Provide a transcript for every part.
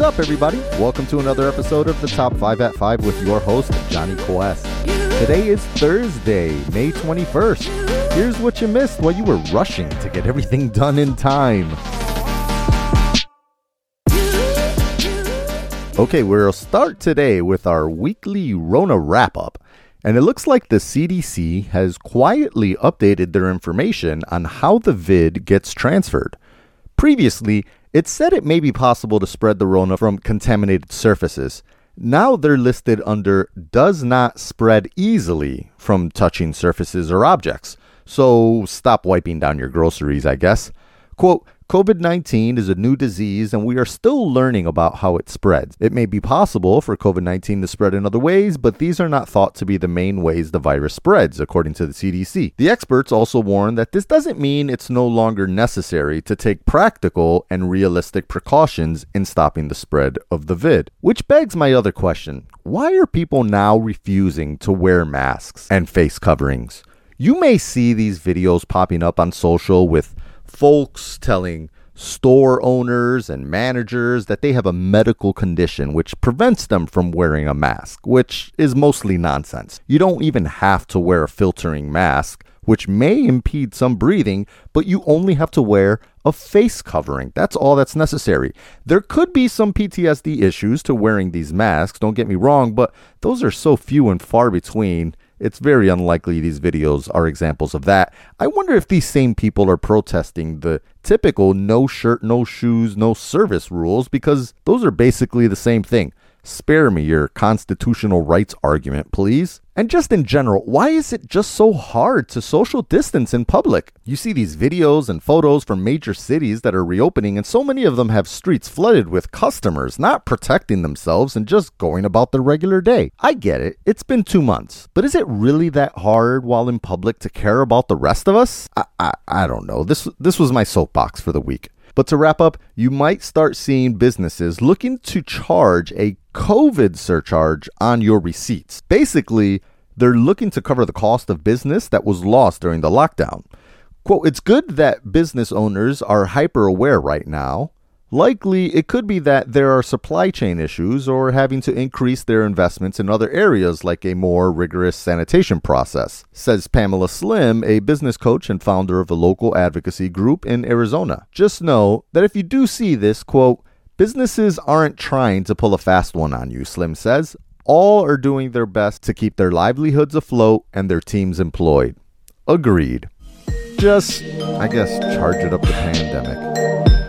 What's up, everybody? Welcome to another episode of the Top 5 at 5 with your host, Johnny Quest. Today is Thursday, May 21st. Here's what you missed while you were rushing to get everything done in time. Okay, we'll start today with our weekly Rona wrap up. And it looks like the CDC has quietly updated their information on how the vid gets transferred. Previously, it said it may be possible to spread the Rona from contaminated surfaces. Now they're listed under does not spread easily from touching surfaces or objects. So stop wiping down your groceries, I guess. Quote, COVID 19 is a new disease and we are still learning about how it spreads. It may be possible for COVID 19 to spread in other ways, but these are not thought to be the main ways the virus spreads, according to the CDC. The experts also warn that this doesn't mean it's no longer necessary to take practical and realistic precautions in stopping the spread of the vid. Which begs my other question why are people now refusing to wear masks and face coverings? You may see these videos popping up on social with folks telling store owners and managers that they have a medical condition which prevents them from wearing a mask, which is mostly nonsense. You don't even have to wear a filtering mask, which may impede some breathing, but you only have to wear a face covering. That's all that's necessary. There could be some PTSD issues to wearing these masks, don't get me wrong, but those are so few and far between it's very unlikely these videos are examples of that. I wonder if these same people are protesting the typical no shirt, no shoes, no service rules because those are basically the same thing. Spare me your constitutional rights argument, please. And just in general, why is it just so hard to social distance in public? You see these videos and photos from major cities that are reopening, and so many of them have streets flooded with customers not protecting themselves and just going about their regular day. I get it, it's been two months, but is it really that hard while in public to care about the rest of us? I, I, I don't know. This, this was my soapbox for the week. But to wrap up, you might start seeing businesses looking to charge a COVID surcharge on your receipts. Basically, they're looking to cover the cost of business that was lost during the lockdown. Quote, it's good that business owners are hyper aware right now Likely, it could be that there are supply chain issues or having to increase their investments in other areas like a more rigorous sanitation process, says Pamela Slim, a business coach and founder of a local advocacy group in Arizona. Just know that if you do see this, quote, businesses aren't trying to pull a fast one on you, Slim says. All are doing their best to keep their livelihoods afloat and their teams employed. Agreed. Just, I guess, charge it up the pandemic.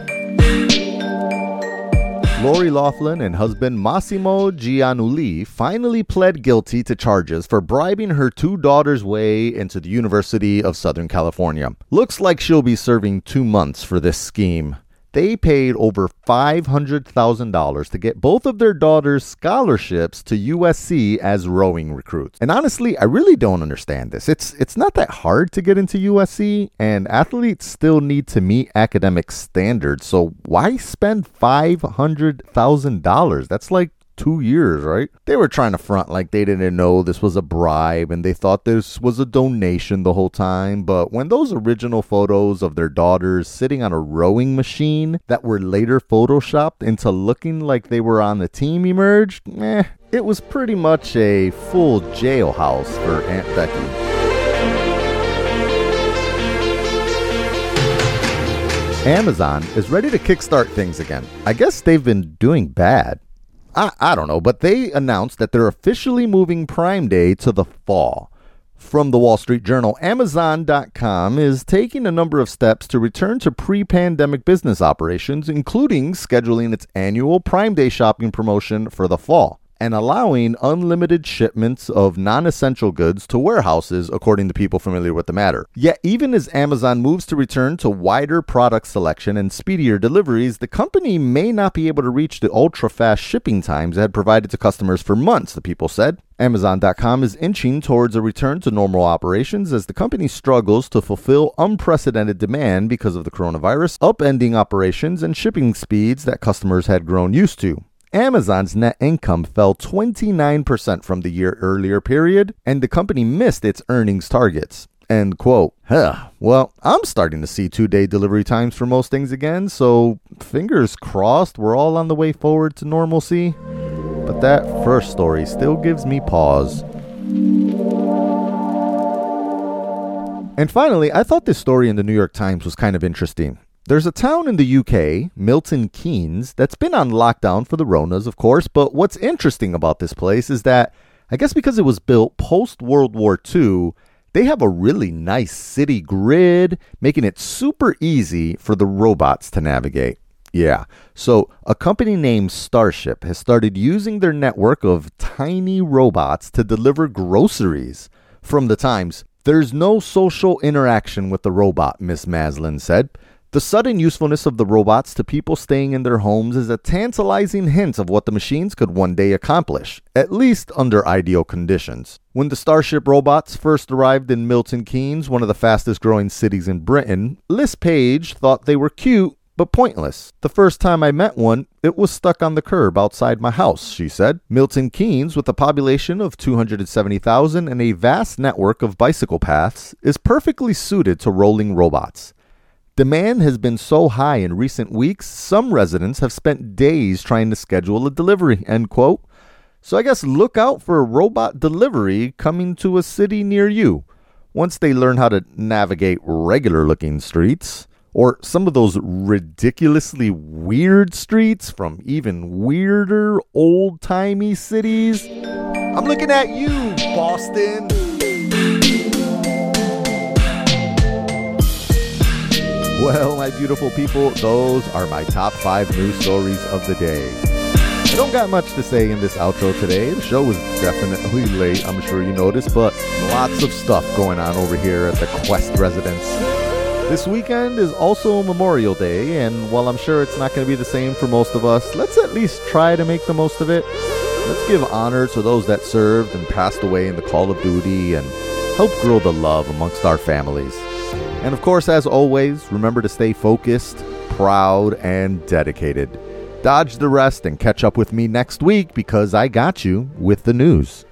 Lori Loughlin and husband Mossimo Giannulli finally pled guilty to charges for bribing her two daughters' way into the University of Southern California. Looks like she'll be serving two months for this scheme. They paid over $500,000 to get both of their daughters scholarships to USC as rowing recruits. And honestly, I really don't understand this. It's it's not that hard to get into USC and athletes still need to meet academic standards. So why spend $500,000? That's like two years, right? They were trying to front like they didn't know this was a bribe and they thought this was a donation the whole time. But when those original photos of their daughters sitting on a rowing machine that were later photoshopped into looking like they were on the team emerged, eh, it was pretty much a full jailhouse for Aunt Becky. Amazon is ready to kickstart things again. I guess they've been doing bad. I, I don't know, but they announced that they're officially moving Prime Day to the fall. From the Wall Street Journal, Amazon.com is taking a number of steps to return to pre pandemic business operations, including scheduling its annual Prime Day shopping promotion for the fall and allowing unlimited shipments of non essential goods to warehouses, according to people familiar with the matter. Yet, even as Amazon moves to return to wider product selection and speedier deliveries, the company may not be able to reach the ultra fast shipping times it had provided to customers for months, the people said. Amazon.com is inching towards a return to normal operations as the company struggles to fulfill unprecedented demand because of the coronavirus, upending operations and shipping speeds that customers had grown used to. Amazon's net income fell 29% from the year earlier period, and the company missed its earnings targets. End quote. Huh. Well, I'm starting to see two day delivery times for most things again, so fingers crossed we're all on the way forward to normalcy. But that first story still gives me pause. And finally, I thought this story in the New York Times was kind of interesting. There's a town in the UK, Milton Keynes, that's been on lockdown for the Ronas, of course, but what's interesting about this place is that I guess because it was built post World War II, they have a really nice city grid, making it super easy for the robots to navigate. Yeah, so a company named Starship has started using their network of tiny robots to deliver groceries. From the Times, there's no social interaction with the robot, Miss Maslin said. The sudden usefulness of the robots to people staying in their homes is a tantalizing hint of what the machines could one day accomplish, at least under ideal conditions. When the Starship robots first arrived in Milton Keynes, one of the fastest growing cities in Britain, Liz Page thought they were cute but pointless. The first time I met one, it was stuck on the curb outside my house, she said. Milton Keynes, with a population of 270,000 and a vast network of bicycle paths, is perfectly suited to rolling robots. Demand has been so high in recent weeks, some residents have spent days trying to schedule a delivery, end quote. So I guess look out for a robot delivery coming to a city near you. Once they learn how to navigate regular looking streets, or some of those ridiculously weird streets from even weirder old timey cities. I'm looking at you, Boston. Well, my beautiful people, those are my top five news stories of the day. I don't got much to say in this outro today. The show was definitely late, I'm sure you noticed, but lots of stuff going on over here at the Quest residence. This weekend is also Memorial Day, and while I'm sure it's not going to be the same for most of us, let's at least try to make the most of it. Let's give honor to those that served and passed away in the call of duty and help grow the love amongst our families. And of course, as always, remember to stay focused, proud, and dedicated. Dodge the rest and catch up with me next week because I got you with the news.